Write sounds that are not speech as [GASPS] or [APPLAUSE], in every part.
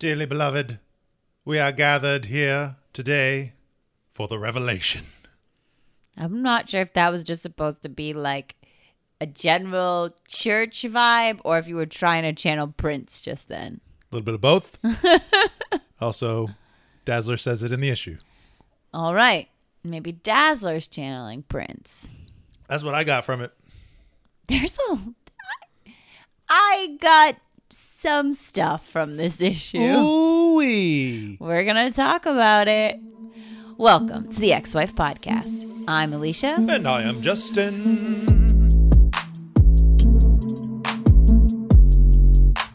Dearly beloved, we are gathered here today for the revelation. I'm not sure if that was just supposed to be like a general church vibe or if you were trying to channel Prince just then. A little bit of both. [LAUGHS] also, Dazzler says it in the issue. All right. Maybe Dazzler's channeling Prince. That's what I got from it. There's a. I got some stuff from this issue. Ooh-wee. We're going to talk about it. Welcome to the X-Wife Podcast. I'm Alicia. And I am Justin.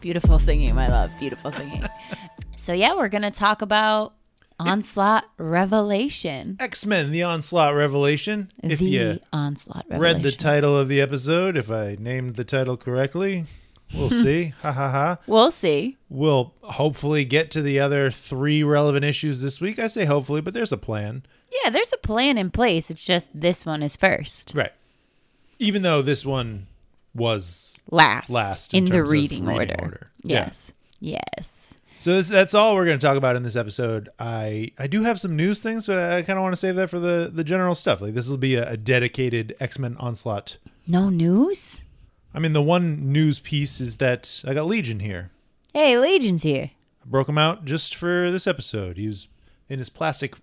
Beautiful singing, my love. Beautiful singing. [LAUGHS] so, yeah, we're going to talk about Onslaught Revelation. X Men: The Onslaught Revelation. If the you Onslaught read the title of the episode, if I named the title correctly, we'll see. [LAUGHS] ha ha ha. We'll see. We'll hopefully get to the other three relevant issues this week. I say hopefully, but there's a plan. Yeah, there's a plan in place. It's just this one is first. Right. Even though this one was Last. last in, the reading, reading order. order. Yeah. Yes. Yes. So this, that's all we're going to talk about in this episode. I I do have some news things, but I kind of want to save that for the the general stuff. Like this will be a, a dedicated X Men onslaught. No news? I mean, the one news piece is that I got Legion here. Hey, Legion's here. I broke him out just for this episode. He was in his plastic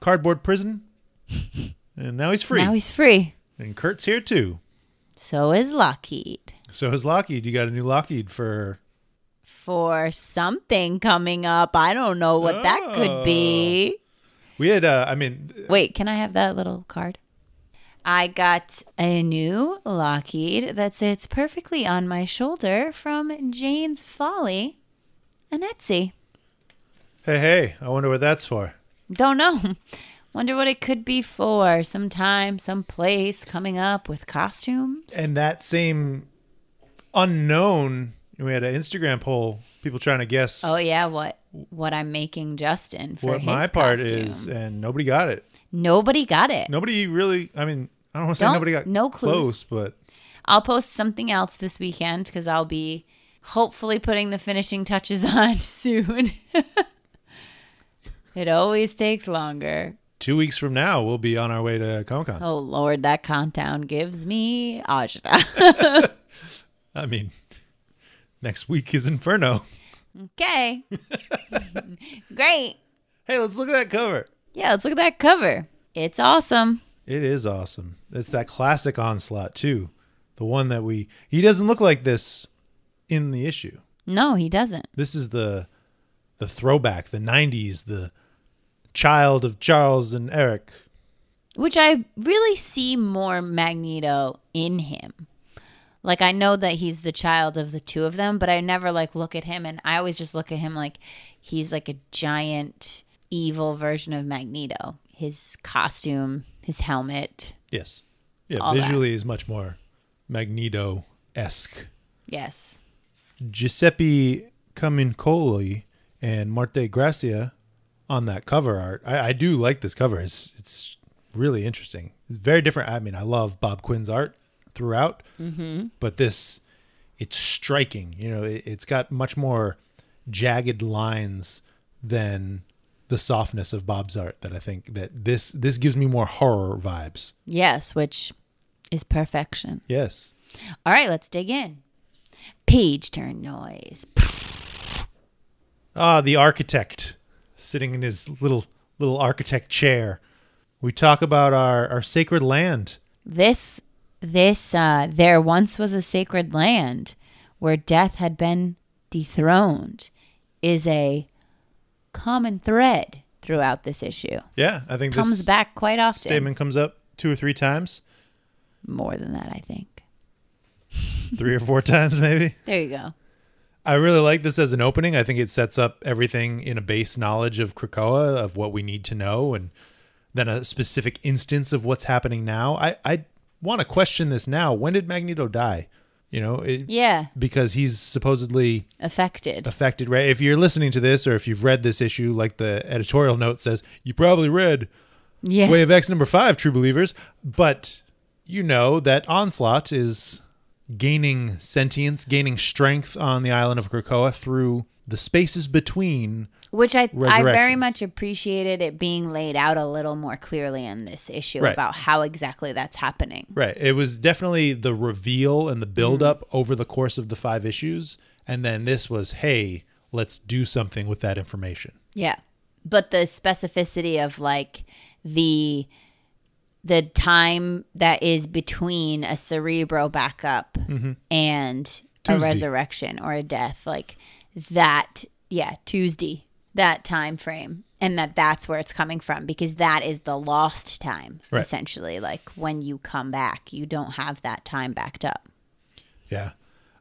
cardboard prison, [LAUGHS] and now he's free. Now he's free. and Kurt's here too. So is Lockheed. So is Lockheed. You got a new Lockheed for For something coming up. I don't know what that could be. we had. Uh, I mean, Wait, can I have that little card? I got a new Lockheed that sits perfectly on my shoulder from Jane's Folly and Etsy. hey, hey! I wonder what that's for. Don't know. [LAUGHS] Wonder what it could be for. Sometime, someplace coming up with costumes. And that same unknown, we had an Instagram poll, people trying to guess oh yeah, what what I'm making Justin for what his my part costume. is, and nobody got it. Nobody got it. Nobody really. I mean, I don't want to say nobody got no clues. close, but I'll post something else this weekend because I'll be hopefully putting the finishing touches [LAUGHS] on soon. [LAUGHS] it always takes longer. two weeks from now we'll be on our way to Comic Con. Oh Lord, that countdown gives me agita. [LAUGHS] I mean, next week is Inferno. okay, great. Hey, let's look at that cover. Yeah, let's look at that cover. It's awesome. It is awesome. It's that classic onslaught too. The one that we he doesn't look like this in the issue. No, he doesn't. This is the the throwback, the 90s, the child of Charles and Eric. Which I really see more Magneto in him. Like I know that he's the child of the two of them, but I never like look at him and I always just look at him like he's like a giant evil version of Magneto. His costume, his helmet. Yes. Yeah, All visually is much more Magneto-esque. Yes. Giuseppe Camuncoli and Marte Gracia on that cover art. I, I do like this cover. It's it's really interesting. It's very different. I mean, I love Bob Quinn's art throughout, mm-hmm. but this it's striking. You know, it, it's got much more jagged lines than the softness of Bob's art. That I think that this this gives me more horror vibes. Yes, which is perfection. Yes. All right, let's dig in. Page turn noise. Ah, the architect sitting in his little little architect chair. We talk about our, our sacred land. This this uh there once was a sacred land where death had been dethroned is a common thread throughout this issue. Yeah, I think Comes this back quite often. statement comes up two or three times, More than that, I think. [LAUGHS] three or four times maybe. There you go. I really like this as an opening. I think it sets up everything in a base knowledge of Krakoa, of what we need to know, and then a specific instance of what's happening now. I, I want to question this now. When did Magneto die? You know, it, Yeah, because he's supposedly affected. affected, right? If you're listening to this or if you've read this issue, like the editorial note says, you probably read Yeah. Way of X number five, True Believers, but you know that Onslaught is gaining sentience, gaining strength on the island of Krakoa through the spaces between. Which I I very much appreciated it being laid out a little more clearly in this issue Right. about how exactly that's happening. Right. It was definitely the reveal and the build up mm-hmm. over the course of the five issues. And then this was, hey, let's do something with that information. Yeah. But the specificity of like the the time that is between a cerebro backup mm-hmm. and a resurrection or a death like that yeah tuesday that time frame and that that's where it's coming from because that is the lost time Right. essentially like when you come back you don't have that time backed up Yeah.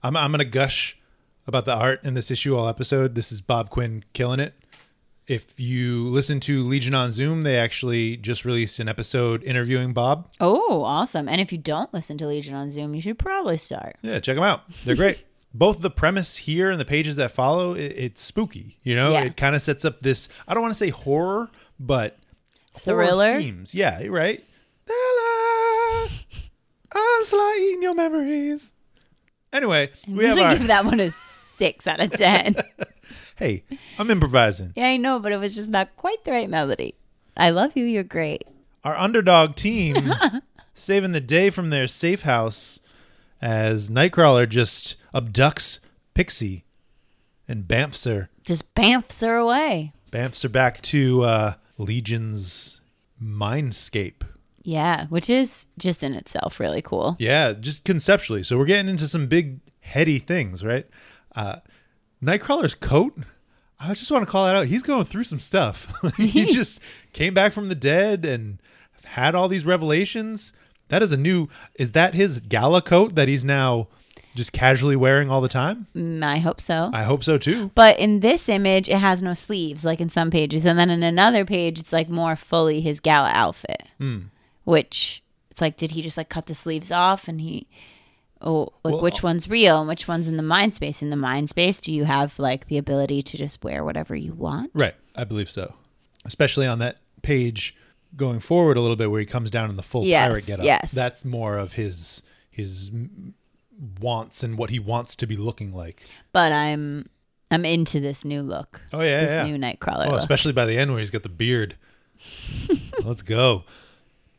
I'm, I'm going to gush about the art in this issue all episode. This is Bob Quinn killing it. If you listen to Legion on Zoom, they actually just released an episode interviewing Bob. oh awesome and if you don't listen to legion on zoom you should probably start Yeah, check them out. They're great. [LAUGHS] Both the premise here and the pages that follow, it, it's spooky. You know, Yeah. it kind of sets up this. I don't want to say horror, but horror Thriller? themes. Yeah, right. Thriller, onslaught in your memories. Anyway, we i'm have gonna our. give that one a six out of ten [LAUGHS] hey, I'm improvising. Yeah, I know, but it was just not quite the right melody. I love you. You're great. Our underdog team [LAUGHS] saving the day from their safe house as Nightcrawler just abducts Pixie and bamfs her Just bamfs her away. Bamfs her back to uh, Legion's mindscape. Yeah, which is just in itself really cool. Yeah, just conceptually. So we're getting into some big, heady things, right? Uh, Nightcrawler's coat. I just want to call that out. He's going through some stuff. [LAUGHS] he [LAUGHS] just came back from the dead and had all these revelations. That is a new. Is that his gala coat that he's now just casually wearing all the time? Mm, I hope so. I hope so too. But in this image, it has no sleeves, like in some pages, and then in another page, it's like more fully his gala outfit. Which it's like, did he just like cut the sleeves off and he? Oh, like Well- which one's real and which one's in the mind space? In the mind space, do you have like the ability to just wear whatever you want? Right. I believe so. Especially on that page going forward a little bit where he comes down in the full Yes, pirate getup. yes. That's more of his his wants and what he wants to be looking like. But I'm I'm into this new look. Oh yeah, this yeah. new Nightcrawler Oh, look. especially by the end where he's got the beard. [LAUGHS] Let's go.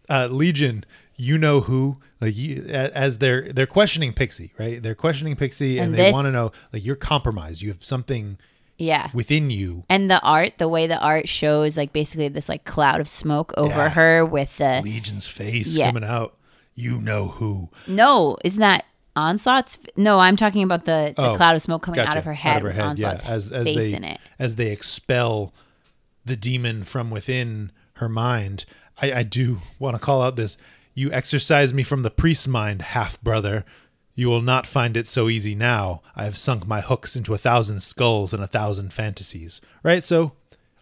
Uh, Legion, you know who? Like you, as they're they're questioning Pixie, right? They're questioning Pixie and, And they want to know like you're compromised. You have something yeah. within you. And the art, the way the art shows like basically this like cloud of smoke over Yeah. her with the Legion's face Yeah. coming out. You know who? No, isn't that Onslaught's No, I'm talking about the, the Oh, cloud of smoke coming out Gotcha. of her head, with Onslaught's As, as face they, in it. As they expel the demon from within her mind, I, I do want to call out this. You exorcise me from the priest's mind, half brother. You will not find it so easy now. I have sunk my hooks into a thousand skulls and a thousand fantasies. Right? So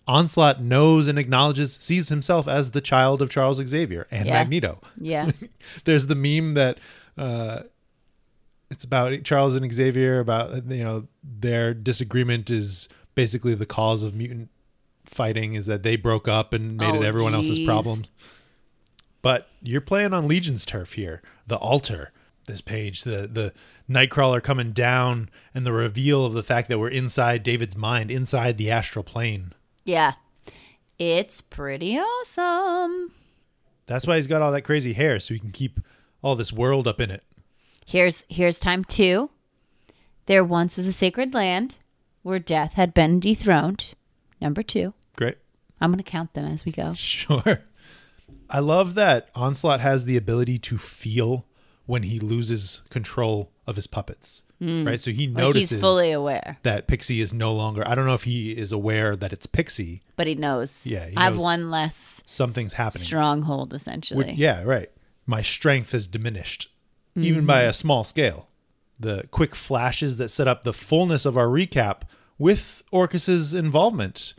Onslaught knows and acknowledges, sees himself as the child of Charles Xavier and Yeah. Magneto. Yeah. [LAUGHS] There's the meme that uh, it's about Charles and Xavier about you know their disagreement is basically the cause of mutant fighting is that they broke up and made Oh, it everyone else's geez. problems. But you're playing on Legion's turf here. The altar, this page, the the Nightcrawler coming down, and the reveal of the fact that we're inside David's mind, inside the astral plane. yeah. It's pretty awesome. That's why he's got all that crazy hair, so he can keep all this world up in it. Here's here's time 2. There once was a sacred land where death had been dethroned. Number 2. Great. I'm going to count them as we go. [LAUGHS] Sure. I love that Onslaught has the ability to feel when he loses control of his puppets. Right? So he Like notices he's fully aware, that Pixie is no longer I don't know if he is aware that it's Pixie. but he knows. Yeah, he I have one less Something's happening. stronghold essentially. Which- yeah, right. My strength has diminished, even by Mm-hmm. a small scale. The quick flashes that set up the fullness of our recap with Orcus's involvement.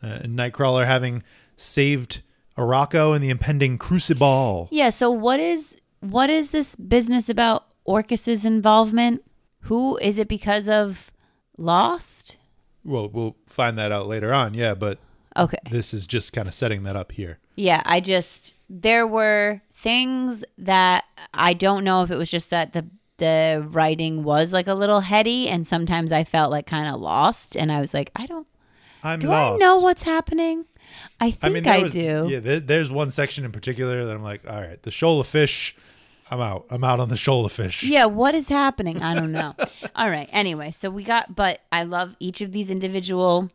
Uh, and Nightcrawler having saved Araco and the impending Crucible. Yeah, so what is what is this business about Orcus's involvement? Who is it because of Lost? Well, we'll find that out later on, yeah, but Okay. this is just kind of setting that up here. Yeah, I just there were things that I don't know if it was just that the the writing was like a little heady, and sometimes I felt like kind of lost, and I was like, I don't. I'm Do lost. I know what's happening? I think I, I mean, there was- do. Yeah, there, there's one section in particular that I'm like, all right, the shoal of fish. I'm out. I'm out on the shoal of fish. Yeah, what is happening? I don't know. [LAUGHS] All right. Anyway, so we got, but I love each of these individual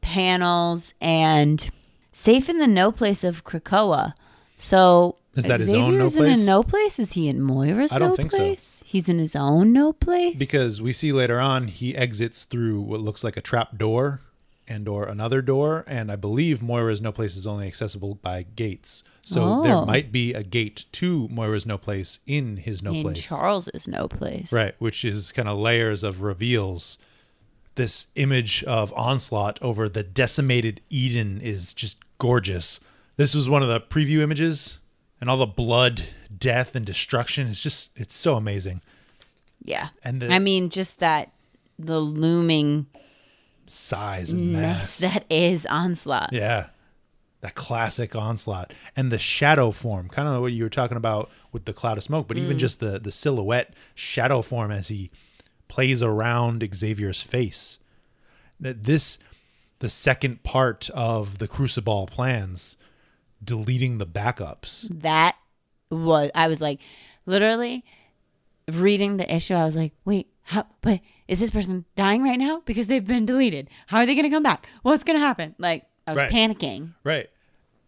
panels and safe in the no place of Krakoa. So Is that his own no Xavier's in a place? no place? Is he in Moira's I don't no think so. place? He's in his own no place Because we see later on he exits through what looks like a trap door and or another door, and I believe Moira's no place is only accessible by gates. So there Oh. might be a gate to Moira's no place in his no in place. Charles's no place. Right, which is kind of layers of reveals. This image of onslaught over the decimated Eden is just gorgeous. This was one of the preview images, and all the blood, death, and destruction is just it's so amazing. Yeah. And the I mean, just that the looming size and mass. mess that is onslaught. yeah. That classic onslaught. And the shadow form, kind of what you were talking about with the cloud of smoke, but Mm. even just the the silhouette shadow form as he plays around Xavier's face. This the second part of the Crucible plans, deleting the backups. that was I was like literally reading the issue I was like wait how but is this person dying right now because they've been deleted how are they going to come back what's going to happen like I was Right. panicking Right.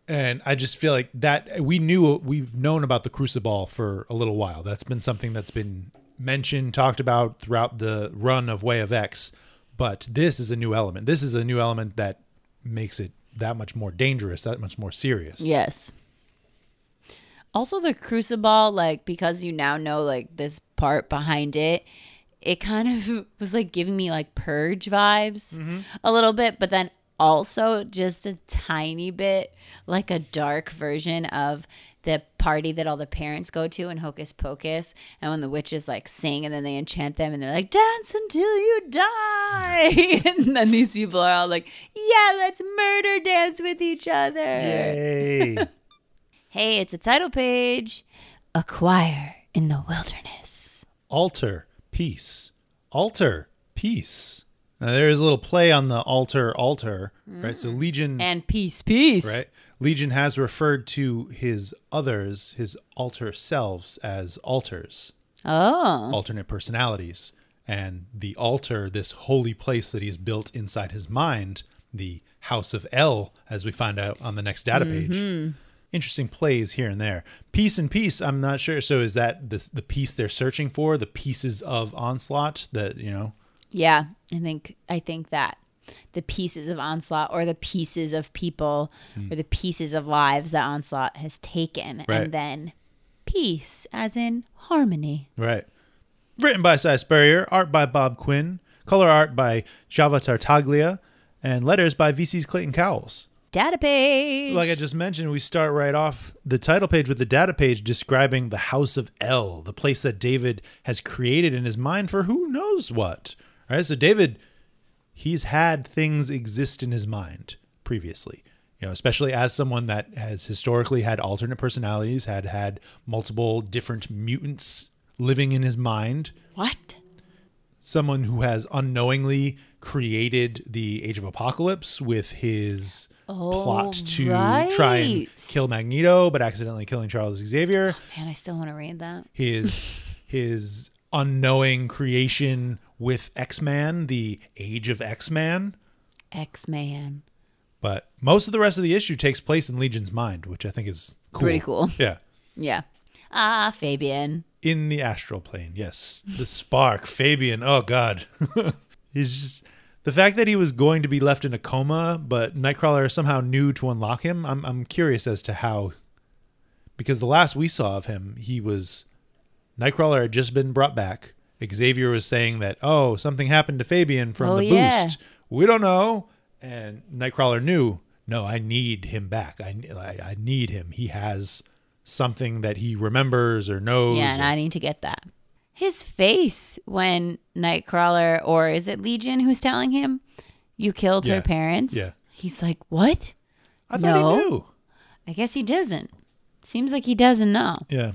And I just feel like that we knew we've known about the Crucible for a little while. That's been something that's been mentioned, talked about throughout the run of Way of X. But this is a new element. This is a new element that makes it that much more dangerous, that much more serious. yes also the crucible like because you now know like this part behind it it kind of [LAUGHS] was like giving me like purge vibes mm-hmm. a little bit but then also just a tiny bit like a dark version of the party that all the parents go to in Hocus Pocus and when the witches like sing and then they enchant them and they're like dance until you die [LAUGHS] and then these people are all like yeah let's murder dance with each other Yay. [LAUGHS] Hey, it's a title page. Acquire in the wilderness. altar, peace. Altar, peace. Now there is a little play on the altar, altar, right? So mm. Legion And peace, peace. right? Legion has referred to his others, his alter selves, as altars, Oh. alternate personalities. And the altar, this holy place that he's built inside his mind, the House of El, as we find out on the next data page. Mm-hmm. Interesting plays here and there. Peace and peace, I'm not sure. So is that the the piece they're searching for? The pieces of onslaught that, you know? Yeah, I think I think that the pieces of onslaught or the pieces of people hmm. or the pieces of lives that onslaught has taken Right. and then peace as in harmony. Right. Written by Si Spurrier, art by Bob Quinn, color art by Java Tartaglia, and letters by VC's Clayton Cowles. Data page. Like I just mentioned, we start right off the title page with the data page describing the House of El, the place that David has created in his mind for who knows what. Right, so David, he's had things exist in his mind previously. You know, especially as someone that has historically had alternate personalities, had had multiple different mutants living in his mind what? someone who has unknowingly created the Age of Apocalypse with his plot oh, to try and kill Magneto, but accidentally killing Charles Xavier. Oh, man, I still want to read that. His [LAUGHS] his unknowing creation with X Man, the Age of X Man. X-Man. But most of the rest of the issue takes place in Legion's mind, which I think is cool. Pretty cool. Yeah. Yeah. Ah, Fabian. in the astral plane. Yes, the spark, Fabian. Oh God, [LAUGHS] he's just the fact that he was going to be left in a coma, but Nightcrawler somehow knew to unlock him. I'm I'm curious as to how, because the last we saw of him, he was Nightcrawler had just been brought back. Xavier was saying that oh something happened to Fabian from Oh, the yeah. boost. We don't know, and Nightcrawler knew. No, I need him back. I I, I need him. He has something that he remembers or knows. Yeah, and or- I need to get that. His face when Nightcrawler, or is it Legion who's telling him you killed Yeah. her parents? Yeah. He's like, what? I thought No. he knew. I guess he doesn't. Seems like he doesn't know. Yeah.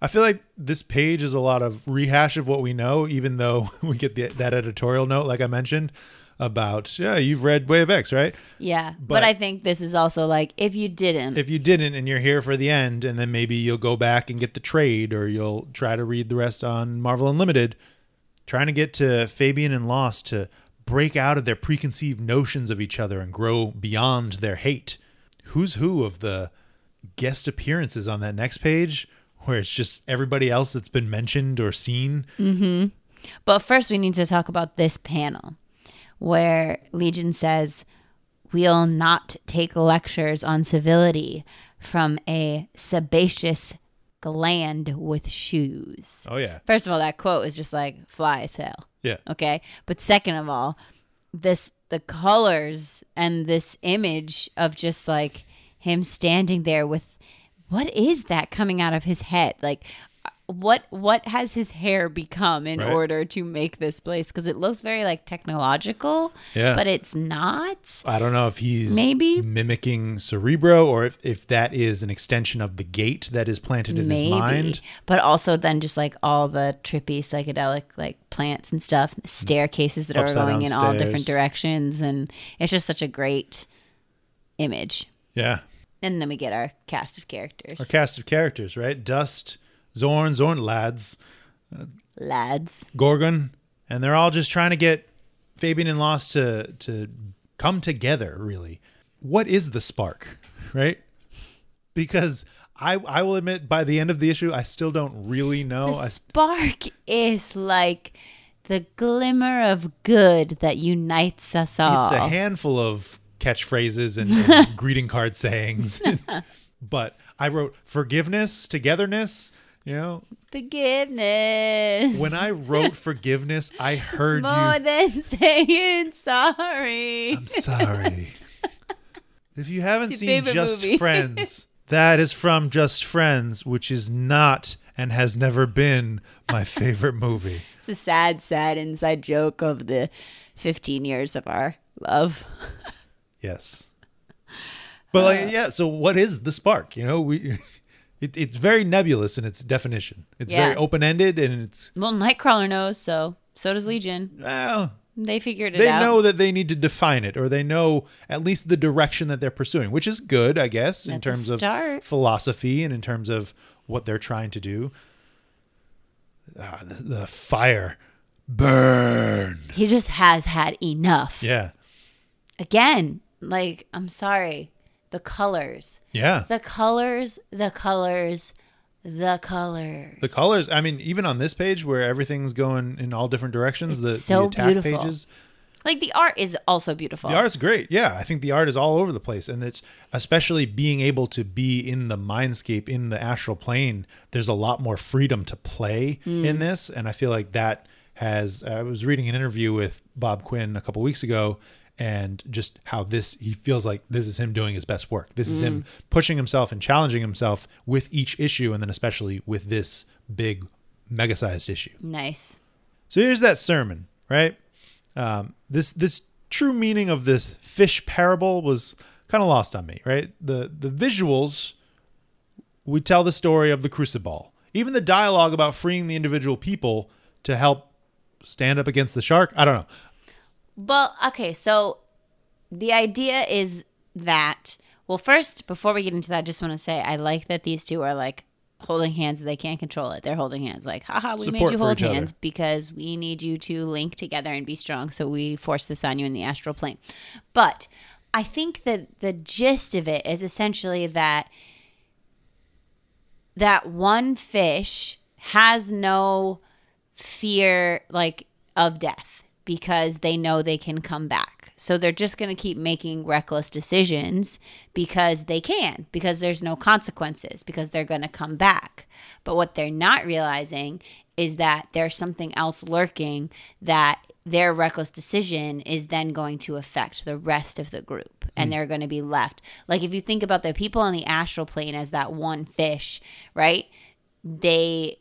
I feel like this page is a lot of rehash of what we know, even though [LAUGHS] we get the, that editorial note, like I mentioned, about yeah, you've read Way of X, right? Yeah, but, But- I think this is also like if you didn't, If you didn't and you're here for the end, and then maybe you'll go back and get the trade, or you'll try to read the rest on Marvel Unlimited, trying to get to Fabian and Lost to break out of their preconceived notions of each other and grow beyond their hate. Who's who of the guest appearances on that next page, where it's just everybody else that's been mentioned or seen? Mm-hmm. But first, we need to talk about this panel where Legion says, We'll not take lectures on civility from a sebaceous gland with shoes. Oh yeah, First of all, that quote is just like fly as hell. yeah. Okay. But second of all, this, the colors and this image of just like him standing there with what is that coming out of his head? Like, what what has his hair become in Right. order to make this place? Because it looks very like technological, Yeah. but it's not. I don't know if he's Maybe. mimicking Cerebro or if, if that is an extension of the gate that is planted in Maybe, his mind. but also then just like all the trippy psychedelic like plants and stuff, staircases that are going in all different directions, and it's just such a great image. Yeah. And then we get our cast of characters, Our cast of characters, right? Dust, Zorn, Zorn lads, lads. Gorgon, and they're all just trying to get Fabian and Lost to to come together, really. What is the spark, right? Because I I will admit by the end of the issue I still don't really know. The spark is like the glimmer of good that unites us all. it's a handful of catchphrases and, and [LAUGHS] greeting card sayings. [LAUGHS] but I wrote forgiveness, togetherness, you know. Forgiveness. When I wrote [LAUGHS] forgiveness, I heard more you than saying sorry. I'm sorry. if you haven't seen Just movie. Friends, that is from Just Friends, which is not and has never been my favorite movie. It's a sad, sad inside joke of the 15 years of our love. Yes. But like yeah, so what is the spark? You know, we [LAUGHS] it, it's very nebulous in its definition. It's very open ended and it's Well, Nightcrawler knows, so so does Legion. well, They figured it they out. They know that they need to define it or they know at least the direction that they're pursuing, which is good, I guess, in That's a terms of philosophy and in terms of what they're trying to do. Ah, the, the fire burn. He just has had enough. Yeah. Again, like, I'm sorry. The colors. Yeah. The colors, the colors, the colors. The colors, I mean, even on this page where everything's going in all different directions, the, so the attack beautiful. pages, Like, the art is also beautiful. the art's great. Yeah, I think the art is all over the place. And it's especially being able to be in the mindscape, in the astral plane, there's a lot more freedom to play Mm. in this. And I feel like that has, I was reading an interview with Bob Quinn a couple weeks ago. And just how this, he feels like this is him doing his best work. This is him Mm. pushing himself and challenging himself with each issue, and then especially with this big, mega sized issue. Nice. So here's that sermon, right? Um, this this true meaning of this fish parable was kind of lost on me, right? The the visuals would tell the story of the crucible. Even the dialogue about freeing the individual people to help stand up against the shark. I don't know. Well, okay, so the idea is that well, first, before we get into that, I just want to say I like that these two are like holding hands. They can't control it. They're holding hands. Like, haha, we made you hold each other. hands because we need you to link together and be strong. So we force this on you in the astral plane. But I think that the gist of it is essentially that that one fish has no fear like of death because they know they can come back. So they're just going to keep making reckless decisions because they can, because there's no consequences, because they're going to come back. But what they're not realizing is that there's something else lurking that their reckless decision is then going to affect the rest of the group and hmm. they're going to be left. Like if you think about the people on the astral plane as that one fish, right? They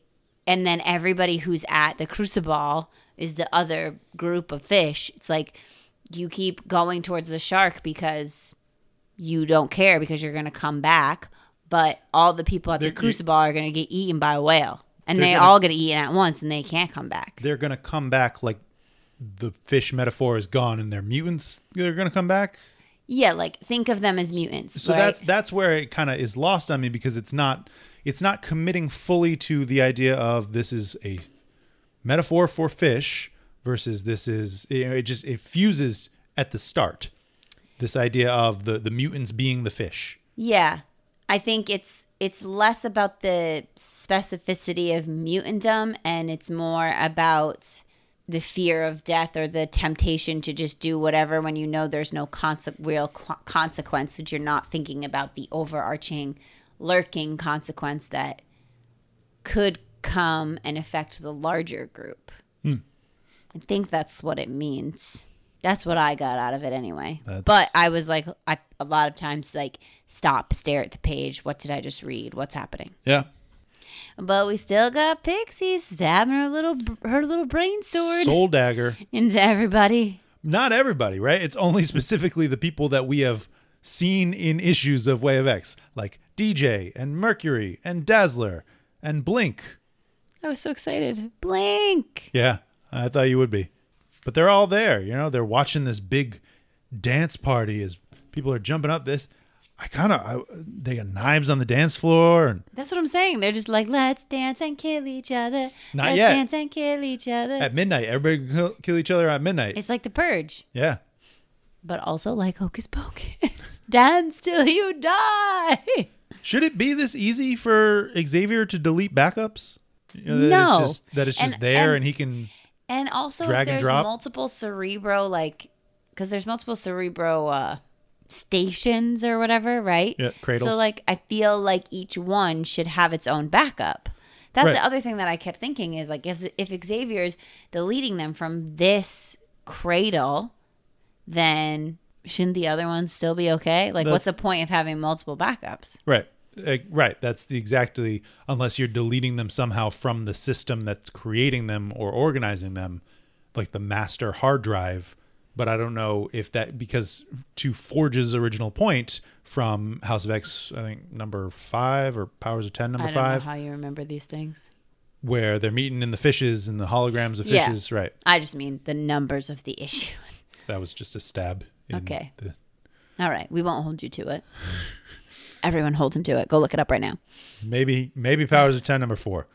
and then everybody who's at the crucible is the other group of fish. It's like you keep going towards the shark because you don't care because you're going to come back, but all the people at the They're- you- crucible are going to get eaten by a whale, and they gonna- all get eaten at once, and they can't come back. They're gonna come back like the fish metaphor is gone, and they're mutants. They're gonna come back. Yeah, like think of them as mutants. So right? that's that's where it kind of is lost on me because it's not it's not committing fully to the idea of this is a metaphor for fish versus this is you know, it just it fuses at the start. This idea of the the mutants being the fish. Yeah. I think it's it's less about the specificity of mutantdom and it's more about the fear of death or the temptation to just do whatever when you know there's no conse- real co- consequence that you're not thinking about the overarching lurking consequence that could come and affect the larger group. Hmm. I think that's what it means. That's what I got out of it anyway. That's- But I was like, I, a lot of times, like, stop, stare at the page. What did I just read? What's happening? Yeah. But we still got Pixie stabbing her little her little brain sword Soul dagger. into everybody. Not everybody, right? It's only [LAUGHS] specifically the people that we have seen in issues of Way of X, like DJ and Mercury and Dazzler and Blink. I was so excited. Blink. Yeah, I thought you would be. But they're all there, you know, they're watching this big dance party as people are jumping up this. I kind of they got knives on the dance floor and That's what I'm saying. They're just like, let's dance and kill each other. Not let's yet. dance and kill each other. at midnight everybody can kill, kill each other at midnight. it's like the purge. yeah. but also like Hocus Pocus. [LAUGHS] Dance till you die. Should it be this easy for Xavier to delete backups? You know, that No. It's just, that it's just And- there and- and he can And also, Drag and drop? multiple Cerebro, like, because there's multiple Cerebro uh, stations or whatever, right? Yeah, cradles. So, like, I feel like each one should have its own backup. That's Right. the other thing that I kept thinking is like, is if Xavier's deleting them from this cradle, then shouldn't the other ones still be okay? Like, what's the point of having multiple backups? Right. Uh, right. That's the exactly unless you're deleting them somehow from the system that's creating them or organizing them, like the master hard drive. But I don't know if that because to Forge's original point from House of X, I think number five or Powers of Ten, number I don't five, know how you remember these things. where they're meeting in the fishes and the holograms of Yeah. fishes. Right. I just mean the numbers of the issues. That was just a stab. in Okay. the- All right, we won't hold you to it. [LAUGHS] Everyone hold him to it. Go look it up right now. maybe maybe Powers of Ten number four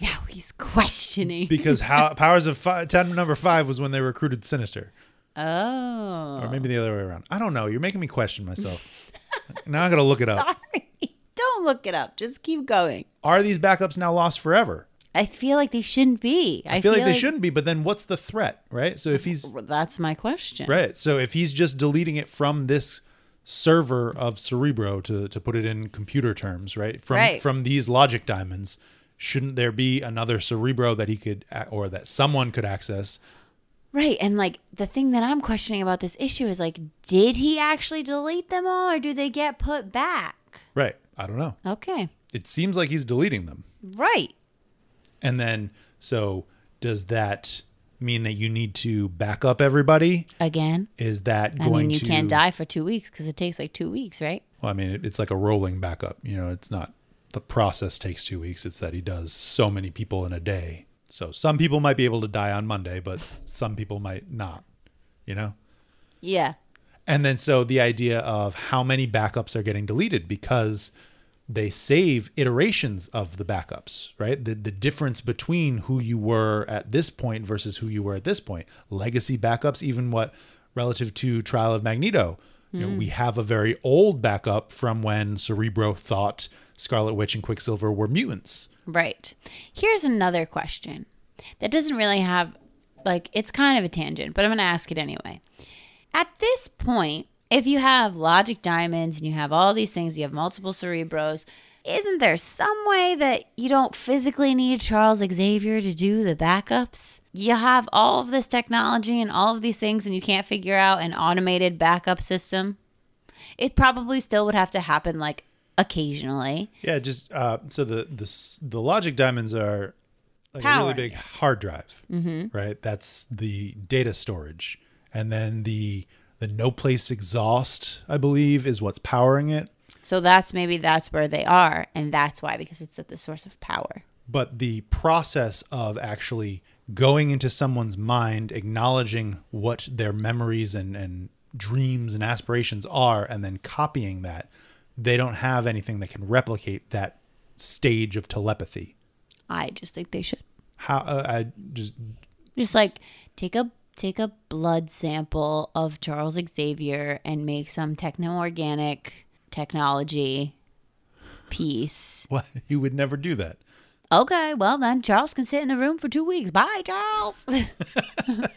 Now [LAUGHS] he's questioning. because how [LAUGHS] Powers of five, Ten number five was when they recruited Sinister. oh. or maybe the other way around. I don't know. You're making me question myself. [LAUGHS] now I got to look it up. Sorry. Don't look it up. Just keep going. Are these backups now lost forever? I feel like they shouldn't be. I feel, like they shouldn't be, but then what's the threat, right? So if he's That's my question. right, so if he's just deleting it from this server of Cerebro to to put it in computer terms, right? From Right. from these logic diamonds, shouldn't there be another Cerebro that he could or that someone could access? Right. And like the thing that I'm questioning about this issue is like, did he actually delete them all or do they get put back? Right. I don't know. Okay. It seems like he's deleting them. Right. And then, so does that mean that you need to back up everybody? Again. Is that I going mean, you to? can't die for two weeks because it takes like two weeks, right? Well, I mean, it, it's like a rolling backup. You know, it's not the process takes two weeks. It's that he does so many people in a day. So some people might be able to die on Monday, but some people might not. You know. Yeah. And then so the idea of how many backups are getting deleted because they save iterations of the backups, right? The the difference between who you were at this point versus who you were at this point. Legacy backups, even what relative to Trial of Magneto. You know, we hmm. have a very old backup from when Cerebro thought Scarlet Witch and Quicksilver were mutants. Right. Here's another question that doesn't really have, like, it's kind of a tangent, but I'm going to ask it anyway. At this point, if you have logic diamonds and you have all these things, you have multiple cerebros, isn't there some way that you don't physically need Charles Xavier to do the backups? You have all of this technology and all of these things, and you can't figure out an automated backup system. It probably still would have to happen like occasionally. Yeah, just uh, so the the the logic diamonds are like a really big hard drive, mm-hmm. right? That's the data storage, and then the the no place exhaust, I believe, is what's powering it. So that's maybe that's where they are, and that's why because it's at the source of power. but the process of actually going into someone's mind, acknowledging what their memories and, and dreams and aspirations are, and then copying that, they don't have anything that can replicate that stage of telepathy. I just think they should. How uh, I just Just like take a take a blood sample of Charles Xavier and make some techno organic technology piece. [LAUGHS] what you would never do that. Okay, well then Charles can sit in the room for two weeks. Bye, Charles. [LAUGHS]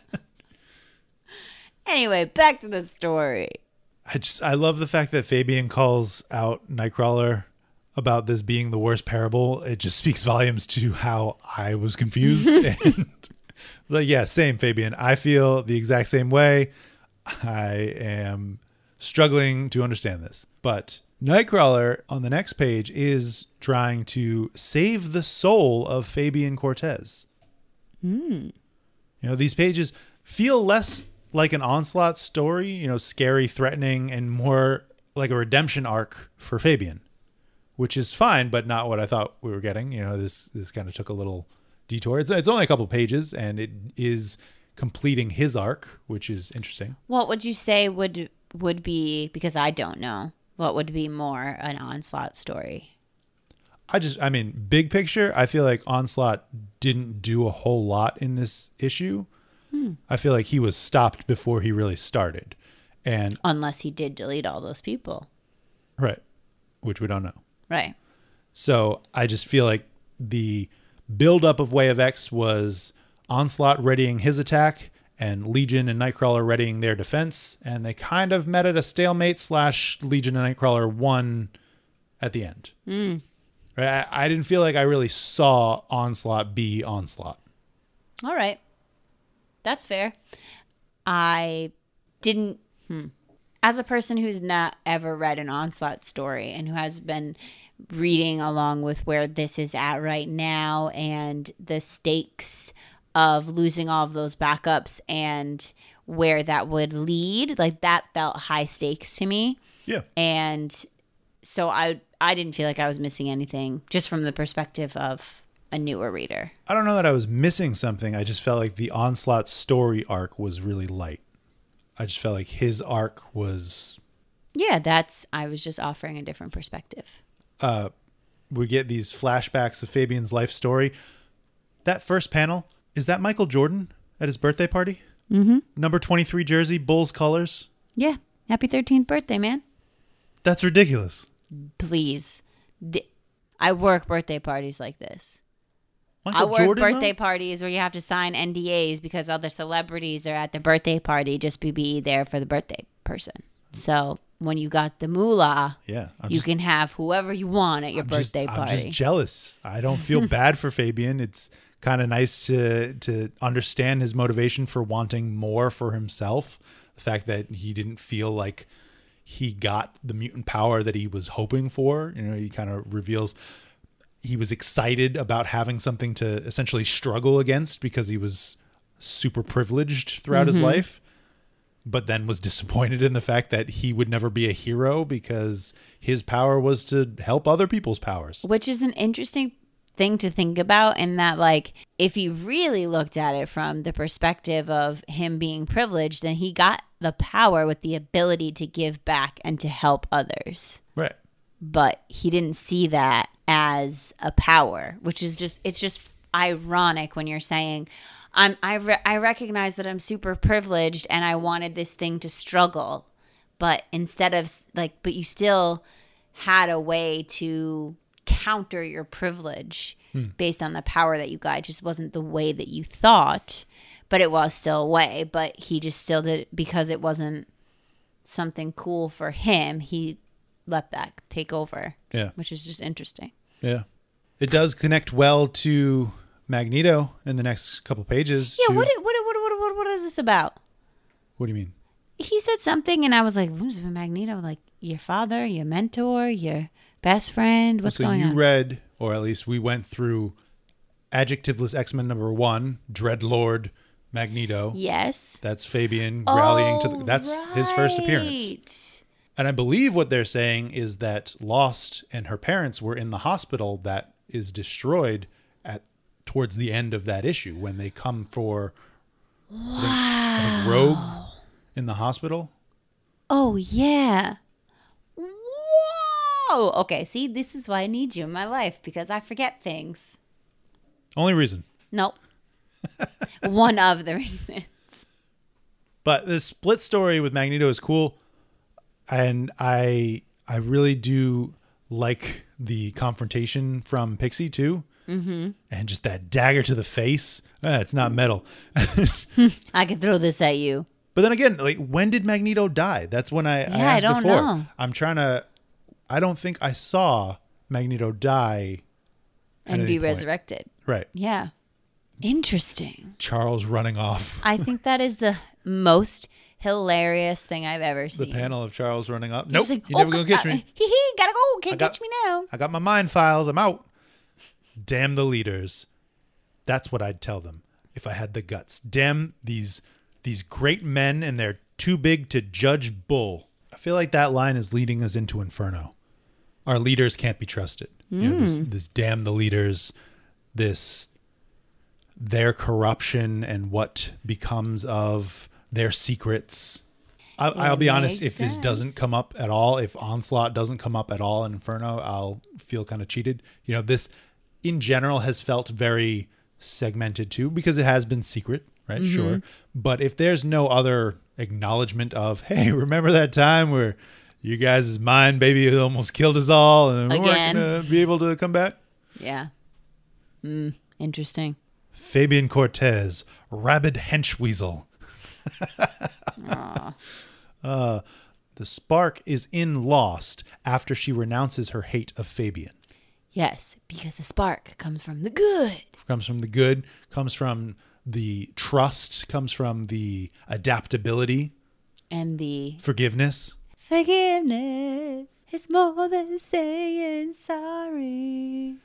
anyway, back to the story. I just I love the fact that Fabian calls out Nightcrawler about this being the worst parable. It just speaks volumes to how I was confused. [LAUGHS] and like, yeah, same Fabian. I feel the exact same way. I am struggling to understand this. But Nightcrawler on the next page is trying to save the soul of Fabian Cortez. Hmm. You know, these pages feel less like an onslaught story, you know, scary, threatening, and more like a redemption arc for Fabian, which is fine, but not what I thought we were getting. You know, this this kind of took a little detour. It's it's only a couple pages, and it is completing his arc, which is interesting. What would you say would would be because I don't know. What would be more an onslaught story? I just, I mean, big picture, I feel like Onslaught didn't do a whole lot in this issue. Hmm. I feel like he was stopped before he really started, and Unless he did delete all those people. right, which we don't know. Right. So I just feel like the buildup of Way of X was Onslaught readying his attack and Legion and Nightcrawler readying their defense, and they kind of met at a stalemate. Slash Legion and Nightcrawler won at the end. Right? I, I didn't feel like I really saw Onslaught be Onslaught. All right. That's fair. I didn't. Hmm. As a person who's not ever read an Onslaught story and who has been reading along with where this is at right now and the stakes of losing all of those backups and where that would lead, like that felt high stakes to me. Yeah. And so I I didn't feel like I was missing anything just from the perspective of a newer reader. I don't know that I was missing something. I just felt like the Onslaught story arc was really light. I just felt like his arc was Yeah, that's I was just offering a different perspective. uh, we get these flashbacks of Fabian's life story. That first panel is that Michael Jordan at his birthday party. Mm-hmm. Number twenty-three jersey, Bulls colors. Yeah. Happy 13th birthday, man. That's ridiculous. Please. I work birthday parties like this. I Michael work Jordan, though? birthday parties where you have to sign NDAs because other celebrities are at the birthday party just be there for the birthday person. So when you got the moolah, Yeah, I'm you just, can have whoever you want at your I'm just- birthday I'm just jealous. I don't feel [LAUGHS] bad for Fabian. It's kind of nice to to understand his motivation for wanting more for himself. The fact that he didn't feel like he got the mutant power that he was hoping for. You know, he kind of reveals he was excited about having something to essentially struggle against because he was super privileged throughout his mm-hmm. life but then was disappointed in the fact that he would never be a hero because his power was to help other people's powers. which is an interesting thing to think about in that like if you really looked at it from the perspective of him being privileged then he got the power with the ability to give back and to help others Right. But he didn't see that as a power which is just it's just ironic when you're saying i'm i, re- I recognize that i'm super privileged and i wanted this thing to struggle but instead of like but you still had a way to counter your privilege hmm. based on the power that you got. It just wasn't the way that you thought but it was still a way but he just still did it because it wasn't something cool for him. He let that take over Yeah. which is just interesting Yeah. It does connect well to Magneto in the next couple pages. yeah to- what, what, what, what, what, what is this about what do you mean? he said something and i was like who's magneto like your father your mentor your best friend what's so going on? So you read, or at least we went through adjectiveless X Men number one, Dreadlord Magneto. yes That's Fabian rallying to the. Oh, That's his first appearance. And I believe what they're saying is that Lost and her parents were in the hospital that is destroyed at towards the end of that issue when they come for I think- I think Rogue in the hospital. Oh yeah. Whoa. Okay, see, this is why I need you in my life because I forget things. Only reason. Nope. [LAUGHS] One of the reasons. But the split story with Magneto is cool, and I I really do like the confrontation from Pixie too, mm-hmm. and just that dagger to the face. Ah, it's not metal, [LAUGHS] I could throw this at you. but then again, like when did Magneto die? That's when I, I Yeah, I asked don't before. know. I'm trying to. I don't think I saw Magneto die. And be resurrected. Right, Yeah. Interesting. Charles running off. I think that is the most hilarious thing I've ever seen. The panel of Charles running up. Nope, like, you never "Oh, gonna catch uh, me. Hee hee, gotta go. Can't got- catch me now. I got my mind files. I'm out. Damn the leaders. That's what I'd tell them if I had the guts. Damn these these great men and they're too big to judge bull. I feel like that line is leading us into inferno. Our leaders can't be trusted. You know, this this damn the leaders, this their corruption and what becomes of their secrets. I, I'll be honest. If this doesn't come up at all, if onslaught doesn't come up at all in Inferno, I'll feel kind of cheated. You know, this in general has felt very segmented too because it has been secret, right? Sure, but if there's no other acknowledgement of, [LAUGHS] hey, remember that time where you guys' mind baby almost killed us all, and we Again. weren't gonna be able to come back. Yeah. Mm, interesting. Fabian Cortez, rabid henchweasel. [LAUGHS] uh, the spark is in Lost after she renounces her hate of Fabian. Yes, because the spark comes from the good. Comes from the good, comes from the trust, comes from the adaptability, And the forgiveness. forgiveness is more than saying sorry.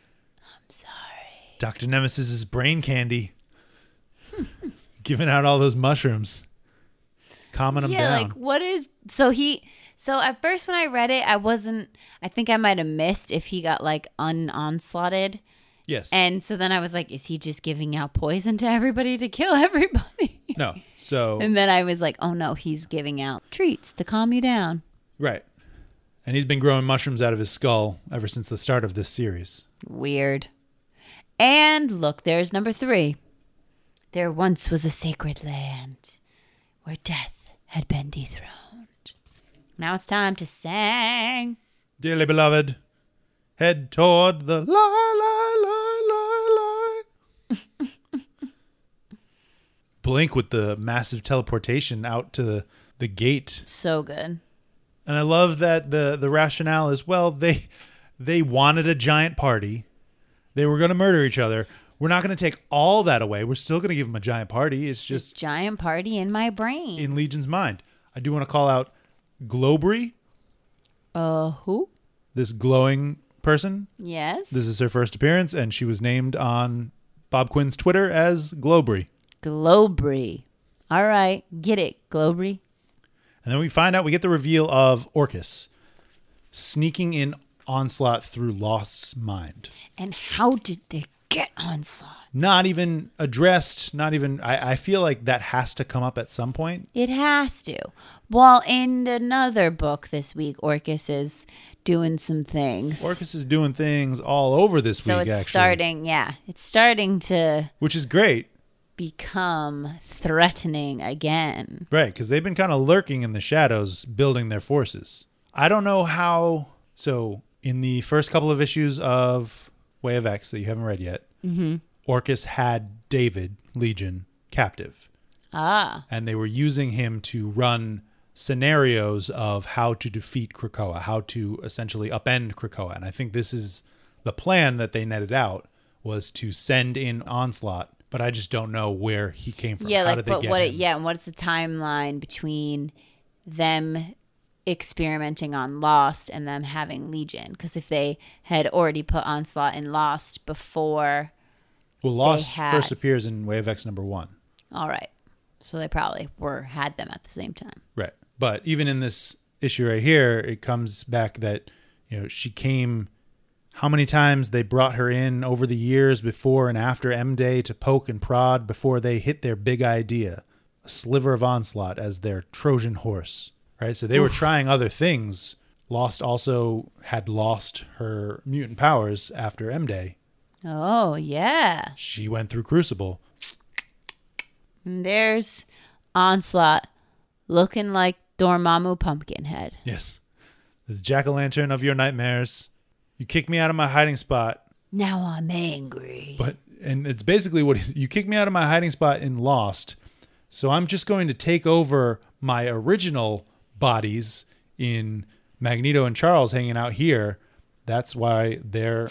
I'm sorry. Dr. Nemesis is brain candy. [LAUGHS] Giving out all those mushrooms. Calming them yeah, down. like what is so he so at first when I read it, I wasn't I think I might have missed if he got like un onslaughted. yes. And so then I was like, is he just giving out poison to everybody to kill [LAUGHS] everybody? no. So and then I was like, oh no, he's giving out treats to calm you down. Right. And he's been growing mushrooms out of his skull ever since the start of this series. Weird. And look, there's number three. There once was a sacred land where death had been dethroned. Now it's time to sing. Dearly beloved, head toward the lie, lie, lie, lie, lie. [LAUGHS] Blink with the massive teleportation out to the, the gate. So good. And I love that the the rationale is well, they they wanted a giant party. They were going to murder each other. We're not going to take all that away. We're still going to give them a giant party. It's just Giant party in my brain. in Legion's mind. I do want to call out Globry, uh, who? this glowing person. Yes. This is her first appearance, and she was named on Bob Quinn's Twitter as Globry. Globry. All right. Get it, Globry. And then we find out we get the reveal of Orchis sneaking in Onslaught through Lost's mind. And how did they get onslaught? Not even addressed, not even. I, I feel like that has to come up at some point. It has to. Well, in another book this week, Orchis is doing some things. Orchis is doing things all over this so week, it's actually. starting, yeah, it's starting to Which is great, become threatening again. right? Because they've been kind of lurking in the shadows, building their forces. I don't know how. So, in the first couple of issues of Way of X that you haven't read yet, Orchis had David, Legion, captive. Ah, and they were using him to run scenarios of how to defeat Krakoa, how to essentially upend Krakoa. And I think this is the plan that they netted out was to send in Onslaught, but I just don't know where he came from. yeah, how like, did they but get what? It, yeah, and what's the timeline between them experimenting on Lost and them having Legion? Because if they had already put Onslaught in Lost before, Well, Lost had- first appears in Way of X number one. all right, so they probably were had them at the same time. Right. But even in this issue right here, it comes back that you know she came. How many times they brought her in over the years before and after M Day to poke and prod before they hit their big idea, a sliver of onslaught as their Trojan horse. Right, so they were trying other things. Lost also had lost her mutant powers after M Day. Oh, yeah. She went through Crucible. And there's Onslaught looking like Dormammu Pumpkinhead. Yes, the jack o' lantern of your nightmares. You kicked me out of my hiding spot, Now I'm angry. but and it's basically what [LAUGHS] you kicked me out of my hiding spot in Lost. So I'm just going to take over my original bodies in Magneto and Charles hanging out here. That's why they're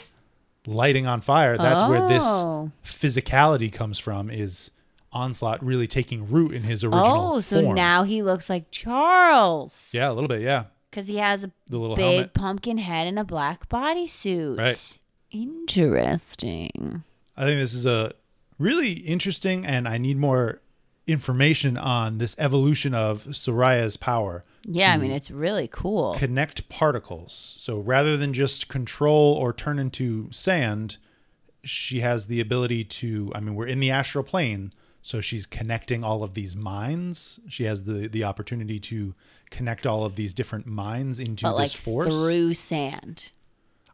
lighting on fire. That's where this Oh. physicality comes from. Is Onslaught really taking root in his original Oh, so form? now he looks like Charles. yeah, a little bit, yeah. Because he has a The little big helmet. pumpkin head and a black bodysuit. Right. Interesting. I think this is a really interesting, and I need more information on this evolution of Sooraya's power. Yeah, I mean, it's really cool. connect particles. So rather than just control or turn into sand, she has the ability to. I mean, we're in the astral plane, so she's connecting all of these minds. She has the the opportunity to connect all of these different minds into but this like force. through sand.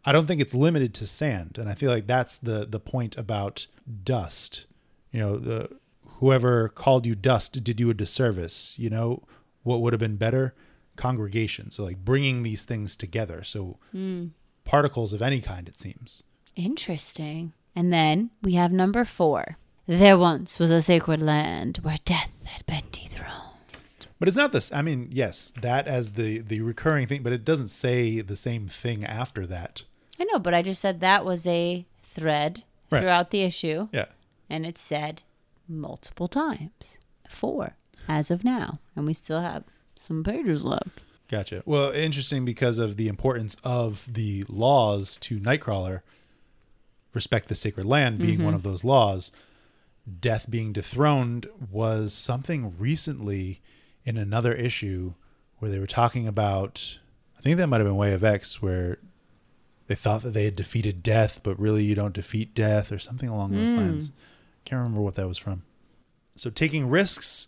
I don't think it's limited to sand, and I feel like that's the the point about dust. You know, the whoever called you dust did you a disservice. You know, what would have been better? Congregation. So like bringing these things together. So hmm. particles of any kind, it seems. Interesting. And then we have number four. There once was a sacred land where death had been dethroned. But it's not this. I mean, yes, that as the the recurring thing, but it doesn't say the same thing after that. I know, but I just said that was a thread Right. throughout the issue, Yeah. and it said multiple times. Four as of now. And we still have some pages left. Gotcha. Well, interesting because of the importance of the laws to Nightcrawler. Respect the sacred land being mm-hmm. one of those laws. Death being dethroned was something recently in another issue where they were talking about. I think that might have been Way of X, where they thought that they had defeated death, but really you don't defeat death or something along those hmm. lines. Can't remember what that was from. So taking risks,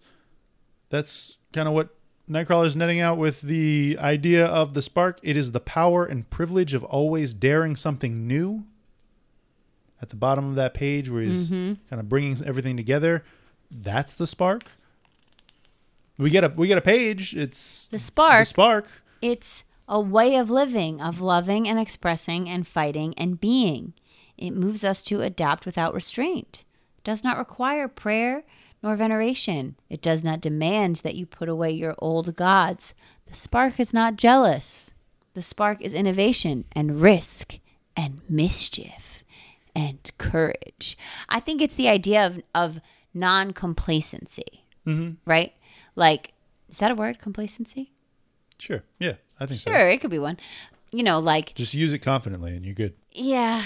that's kind of what Nightcrawler's netting out with the idea of the spark. It is the power and privilege of always daring something new. At the bottom of that page, where he's mm-hmm. kind of bringing everything together, that's the spark. We get a we get a page. It's The spark. The spark. It's a way of living, of loving and expressing and fighting and being. It moves us to adapt without restraint. Does not require prayer nor veneration. It does not demand that you put away your old gods. The spark is not jealous. The spark is innovation and risk and mischief and courage. I think it's the idea of, of non complacency, mm-hmm. right? Like, is that a word, complacency? Sure. Yeah, I think so. Sure, it could be one. You know, like Just use it confidently, and you're good. yeah,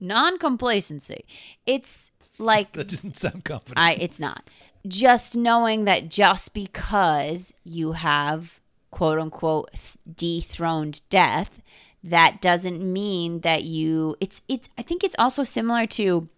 non-complacency. It's like [LAUGHS] That didn't sound confident. I it's not. Just knowing that just because you have quote unquote dethroned death, that doesn't mean that you it's it's I think it's also similar to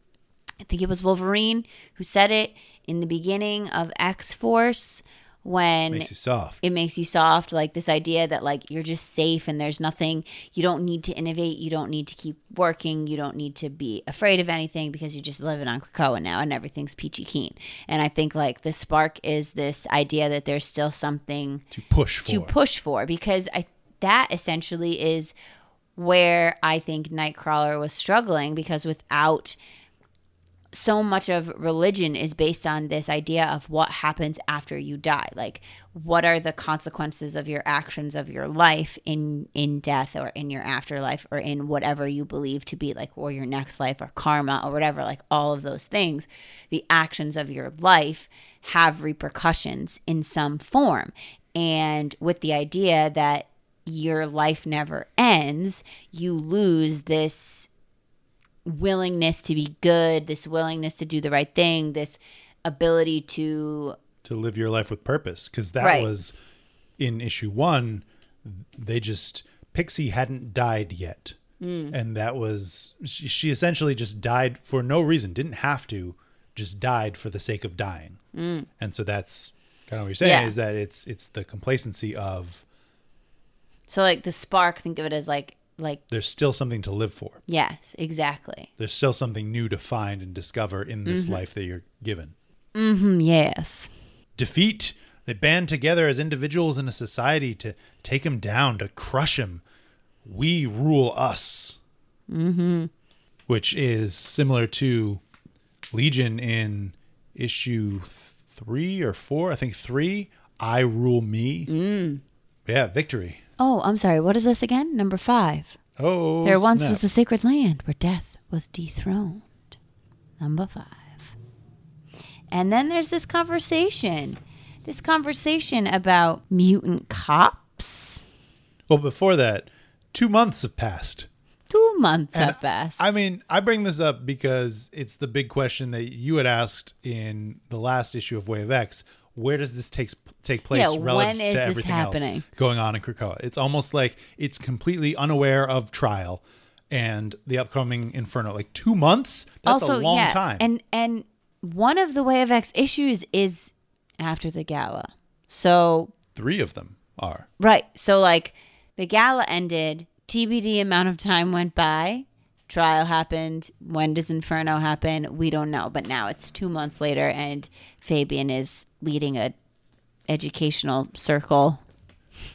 I think it was Wolverine who said it in the beginning of X-Force when Makes you soft. it makes you soft like this idea that like you're just safe and there's nothing you don't need to innovate you don't need to keep working you don't need to be afraid of anything because you're just living on Krakoa now and everything's peachy keen and i think like the spark is this idea that there's still something to push for. to push for because I that essentially is where I think Nightcrawler was struggling because without so much of religion is based on this idea of what happens after you die. Like what are the consequences of your actions of your life in in death or in your afterlife or in whatever you believe to be like or your next life or karma or whatever like all of those things the actions of your life have repercussions in some form. And with the idea that your life never ends you lose this willingness to be good, this willingness to do the right thing, this ability to to live your life with purpose because that Right. was in issue one they just Pixie hadn't died yet, mm. and that was she, essentially just died for no reason, didn't have to, just died for the sake of dying, mm. and so that's kind of what you're saying Yeah. is that it's it's the complacency of So like the spark, think of it as like like there's still something to live for, yes, exactly. there's still something new to find and discover in this Mm-hmm. life that you're given. Mm, hmm yes. defeat. They band together as individuals in a society to take him down, to crush him. We rule us. Mm-hmm. Which is similar to Legion in issue three or four. I think three. I rule me. Mm. Yeah, victory. Oh, I'm sorry. What is this again? Number five. Oh, there once snap. was a sacred land where death was dethroned. Number five. And then there's this conversation. This conversation about mutant cops. well, before that, two months have passed. Two months And have passed. I mean, I bring this up because it's the big question that you had asked in the last issue of Way of X. Where does this take take place Yeah, relative when is to this everything happening? else going on in Krakoa? It's almost like it's completely unaware of trial and the upcoming Inferno. Like two months? That's also, a long yeah, time. And and one of the Way of X issues is after the gala. So Three of them are. Right. So like the gala ended, TBD amount of time went by, trial happened. When does Inferno happen? We don't know. But now it's two months later and Fabian is leading a educational circle.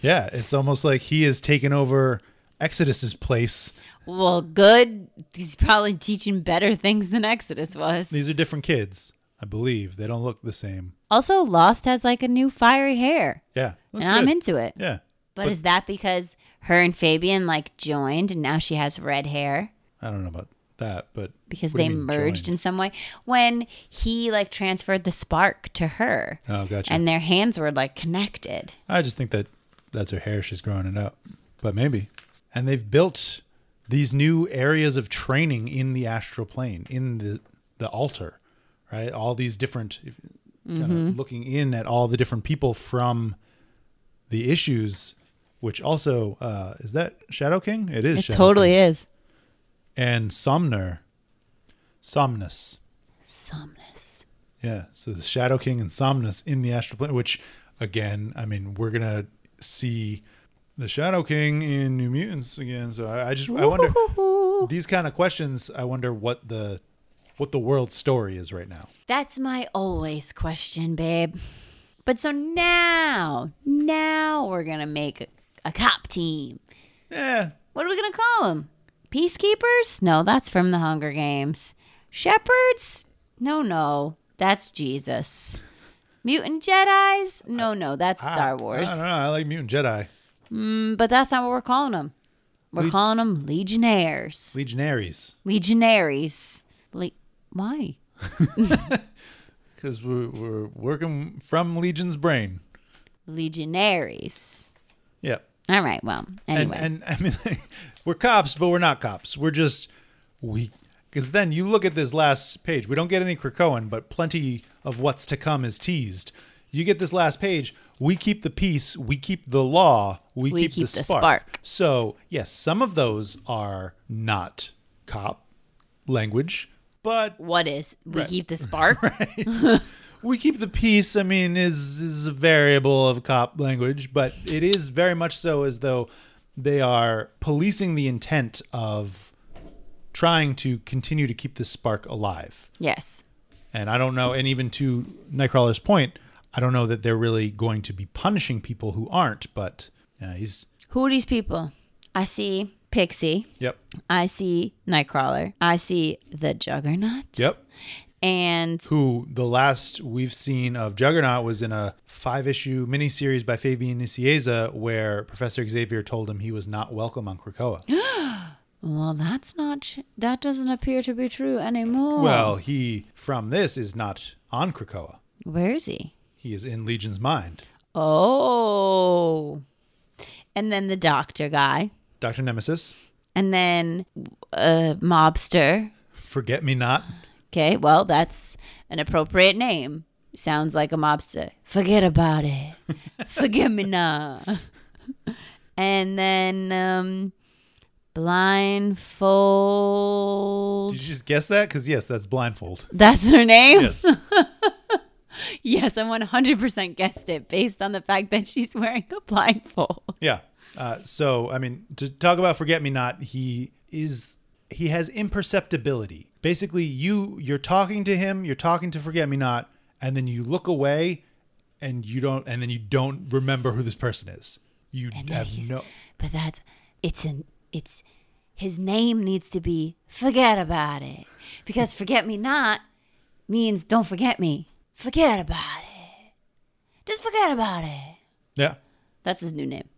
Yeah, it's almost like he has taken over Exodus's place. Well, good. He's probably teaching better things than Exodus was. These are different kids, I believe. They don't look the same. Also, Lost has like a new fiery hair. Yeah. and I'm into it. Yeah. But, is that because her and Fabian like joined and now she has red hair? I don't know about that, but because they merged joined? in some way when he like transferred the spark to her Oh, gotcha. and their hands were like connected I just think that that's her hair. She's growing it out, but maybe. And they've built these new areas of training in the astral plane, in the the altar, right? All these different, Mm-hmm. of looking in at all the different people from the issues. Which also uh, is that Shadow King? It is. it Shadow totally King. is And Somner, Somnus. somnus Yeah. So the Shadow King and Somnus in the astral plane, which again, I mean, we're gonna see the Shadow King in New Mutants again. So I, I just I wonder these kind of questions. I wonder what the what the world's story is right now. that's my always question babe but so now now we're gonna make a, a cop team Yeah. what are we gonna call them peacekeepers no that's from the hunger games shepherds no no that's jesus mutant jedis no no that's star wars I don't know. I like Mutant Jedi. Mm, but that's not what we're calling them. We're Le- calling them legionnaires, Legionaries, legionaries. Le- Why? [LAUGHS] because we're, we're working from Legion's brain. Legionaries. Yeah. All right. Well, anyway. And, and [LAUGHS] I mean, we're cops, but we're not cops. We're just we because then you look at this last page. We don't get any Krakoan, but plenty of what's to come is teased. You get this last page. We keep the peace. We keep the law. We, We keep, keep the, the spark. spark. So yes, some of those are not cop language, but what is? We Right. keep the [LAUGHS] spark. we keep the peace. I mean, is is a variable of cop language, but it is very much so as though they are policing the intent of trying to continue to keep this spark alive. yes. And I don't know, and even to Nightcrawler's point, I don't know that they're really going to be punishing people who aren't. But yeah, he's Who are these people? I see Pixie. yep, I see Nightcrawler. I see the Juggernaut. yep. And Who the last we've seen of Juggernaut was in a five issue miniseries by Fabian Nicieza where Professor Xavier told him he was not welcome on Krakoa. [GASPS] well, that's not. Ch- that doesn't appear to be true anymore. Well, he from this is not on Krakoa. where is he? He is in Legion's mind. Oh. And then the doctor guy. Dr. Nemesis, And then a mobster. forget me not. Okay, well, that's an appropriate name. Sounds like a mobster. Forget about it. [LAUGHS] Forget me not. And then um, blindfold. Did you just guess that? Because yes, that's blindfold. That's her name. Yes. [LAUGHS] Yes, I 100% guessed it based on the fact that she's wearing a blindfold. yeah. Uh, so I mean, to talk about forget me not, he is he has imperceptibility. Basically, you you're talking to him, you're talking to forget me not, and then you look away, and you don't, and then you don't remember who this person is. You have no. But that's it's an it's his name needs to be forget about it because [LAUGHS] forget me not means don't forget me. Forget about it. Just forget about it. Yeah. That's his new name.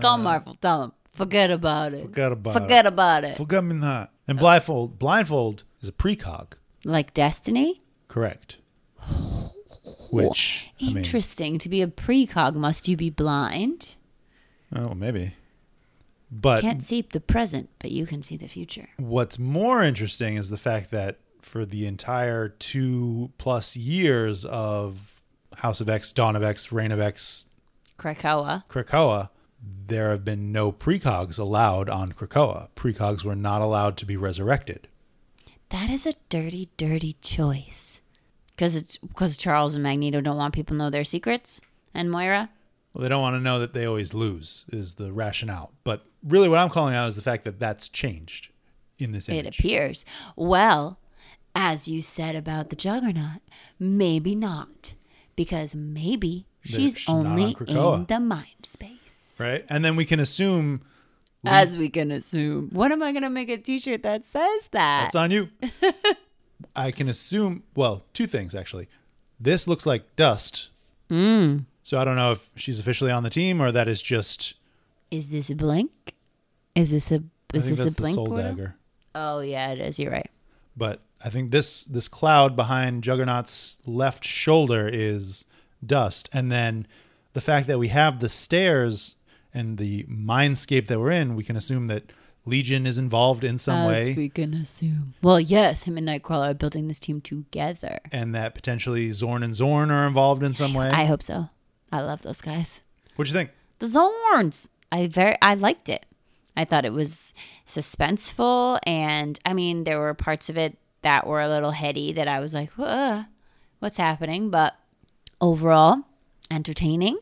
Tell Marvel. Tell him. Forget about it. Forget about it. Forget about it. Forget me not. And blindfold, blindfold is a precog. Like Destiny. Correct. Which I mean, Interesting. to be a precog, must you be blind? oh maybe. But Can't see the present, but you can see the future. what's more interesting is the fact that for the entire two plus years of House of X, Dawn of X, Reign of X, Krakoa. Krakoa, there have been no precogs allowed on Krakoa. Precogs were not allowed to be resurrected. That is a dirty, dirty choice. Because it's because Charles and Magneto don't want people to know their secrets, and Moira. Well, they don't want to know that they always lose, is the rationale. But really, what I'm calling out is the fact that that's changed in this It appears. Well, as you said about the Juggernaut, maybe not, because maybe she's, she's not on only in the mind space. Right? And then we can assume As we can assume. When am I gonna make a T-shirt that says that? that's on you. I can assume, well, two things actually. This looks like dust. Mm. So I don't know if she's officially on the team or that is just. Is this a blink? Is this a is this a blink soul dagger. Oh yeah, it is. You're right. But I think this this cloud behind Juggernaut's left shoulder is dust, and then the fact that we have the stairs and the mindscape that we're in, we can assume that Legion is involved in some As way, we can assume. Well, yes, him and Nightcrawler are building this team together. and that potentially Zorn and Zorn are involved in some way. I hope so. I love those guys. What'd you think? The Zorns. I very I liked it. I thought it was suspenseful and I mean there were parts of it that were a little heady that I was like, what's happening?" But overall, entertaining,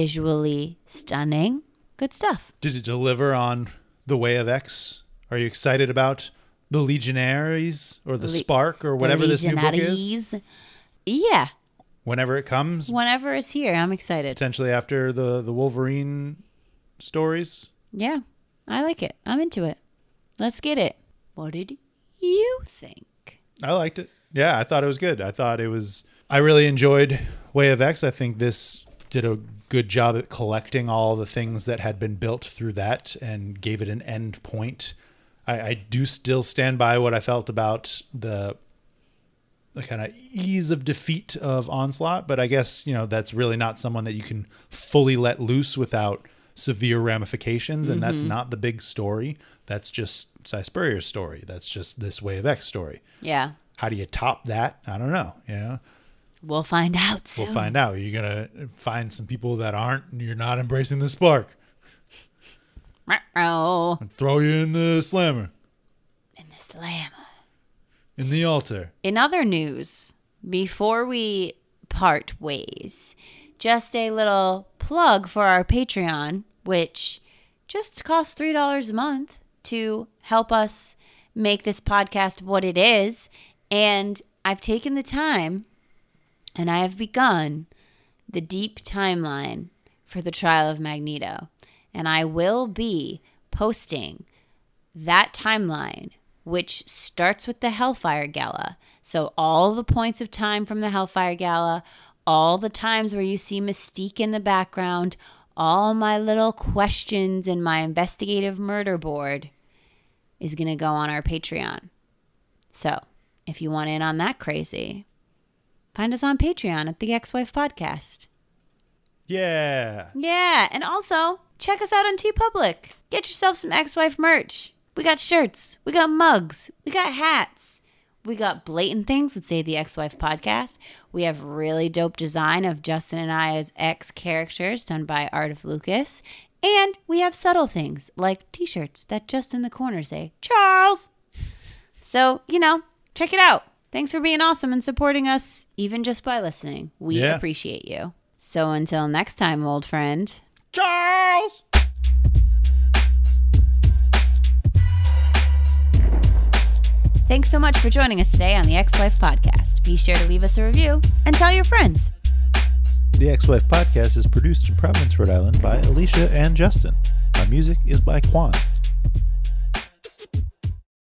visually stunning, good stuff. Did it deliver on the Way of X? Are you excited about the Legionaries or the Le- Spark or whatever this new book is? Yeah, Whenever it comes, whenever it's here, I'm excited. potentially after the the Wolverine stories. Yeah, I like it. I'm into it. Let's get it. What did you think? I liked it. Yeah, I thought it was good. I thought it was. I really enjoyed Way of X. I think this did a good job at collecting all the things that had been built through that and gave it an end point. I, I do still stand by what I felt about the the kind of ease of defeat of Onslaught, but I guess you know that's really not someone that you can fully let loose without severe ramifications, and that's mm-hmm. not the big story. That's just Si Spurrier's story. That's just this Way of X story. Yeah, How do you top that? I don't know. You know, we'll find out soon. we'll find out. You're gonna find some people that aren't. You're not embracing the spark. Oh, And throw you in the slammer, in the slammer. in the altar. In other news, before we part ways, just a little plug for our Patreon, which just costs $3 a month to help us make this podcast what it is. And I've taken the time and I have begun the deep timeline for the trial of Magneto. And I will be posting that timeline, which starts with the Hellfire Gala. So, all the points of time from the Hellfire Gala, all the times where you see Mystique in the background, all my little questions in my investigative murder board is going to go on our Patreon. So, if you want in on that crazy, find us on Patreon at the X-Wife Podcast. Yeah. Yeah, and also check us out on TeePublic. Get yourself some X-Wife merch. We got shirts, we got mugs, we got hats. We got blatant things that say the X-Wife podcast. We have really dope design of Justin and I as ex characters done by Art of Lucas. And we have subtle things like t shirts that just in the corner say, Charles. So, you know, check it out. Thanks for being awesome and supporting us, even just by listening. We Yeah. appreciate you. So until next time, old friend. Charles. Thanks so much for joining us today on the X-Wife Podcast. Be sure to leave us a review and tell your friends. The X-Wife podcast is produced in Providence, Rhode Island by Alicia and Justin. Our music is by Quan.